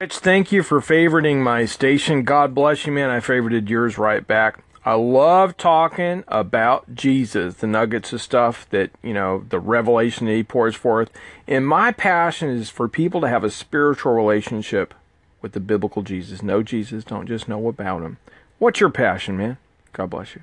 Rich, thank you for favoriting my station. God bless you, man. I favorited yours right back. I love talking about Jesus, the nuggets of stuff that, you know, the revelation that he pours forth. And my passion is for people to have a spiritual relationship with the biblical Jesus. Know Jesus, don't just know about him. What's your passion, man? God bless you.